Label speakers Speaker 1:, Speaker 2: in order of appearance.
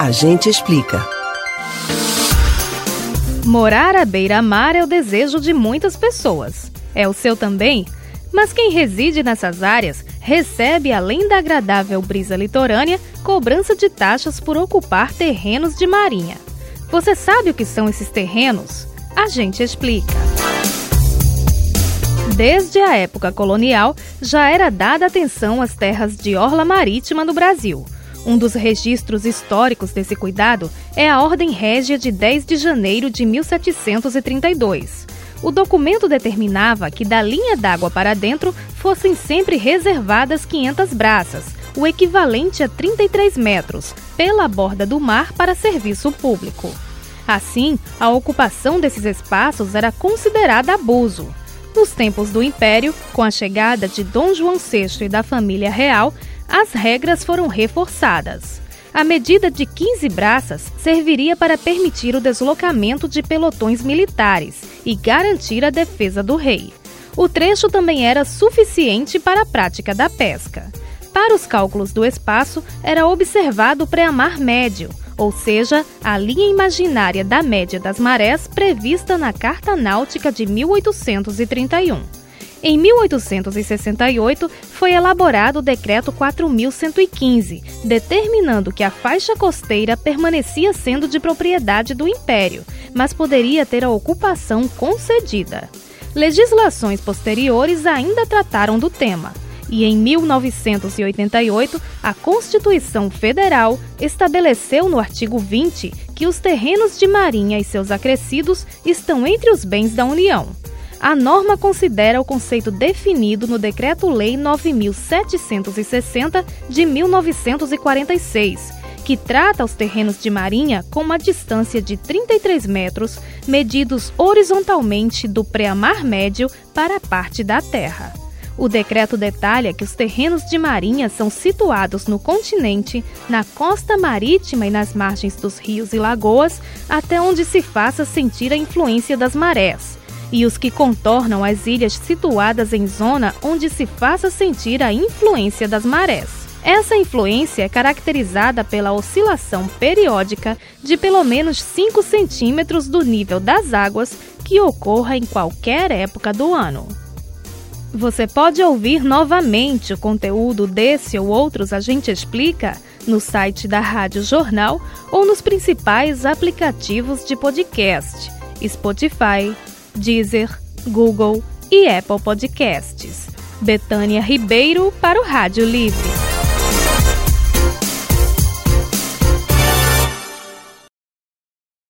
Speaker 1: A gente explica.
Speaker 2: Morar à beira-mar é o desejo de muitas pessoas. É o seu também? Mas quem reside nessas áreas recebe, além da agradável brisa litorânea, cobrança de taxas por ocupar terrenos de marinha. Você sabe o que são esses terrenos? A gente explica. Desde a época colonial, já era dada atenção às terras de orla marítima no Brasil. Um dos registros históricos desse cuidado é a Ordem Régia de 10 de janeiro de 1732. O documento determinava que da linha d'água para dentro fossem sempre reservadas 500 braças, o equivalente a 33 metros, pela borda do mar para serviço público. Assim, a ocupação desses espaços era considerada abuso. Nos tempos do Império, com a chegada de Dom João VI e da família real, as regras foram reforçadas. A medida de 15 braças serviria para permitir o deslocamento de pelotões militares e garantir a defesa do rei. O trecho também era suficiente para a prática da pesca. Para os cálculos do espaço, era observado o pré-mar médio, ou seja, a linha imaginária da média das marés prevista na Carta Náutica de 1831. Em 1868, foi elaborado o Decreto 4115, determinando que a faixa costeira permanecia sendo de propriedade do Império, mas poderia ter a ocupação concedida. Legislações posteriores ainda trataram do tema e em 1988, a Constituição Federal estabeleceu no artigo 20 que os terrenos de marinha e seus acrescidos estão entre os bens da União. A norma considera o conceito definido no Decreto-Lei 9760 de 1946, que trata os terrenos de marinha com uma distância de 33 metros, medidos horizontalmente do pré-mar médio para a parte da terra. O decreto detalha que os terrenos de marinha são situados no continente, na costa marítima e nas margens dos rios e lagoas, até onde se faça sentir a influência das marés, e os que contornam as ilhas situadas em zona onde se faça sentir a influência das marés. Essa influência é caracterizada pela oscilação periódica de pelo menos 5 centímetros do nível das águas que ocorra em qualquer época do ano. Você pode ouvir novamente o conteúdo desse ou outros A Gente Explica no site da Rádio Jornal ou nos principais aplicativos de podcast: Spotify, Deezer, Google e Apple Podcasts. Betânia Ribeiro para o Rádio Livre.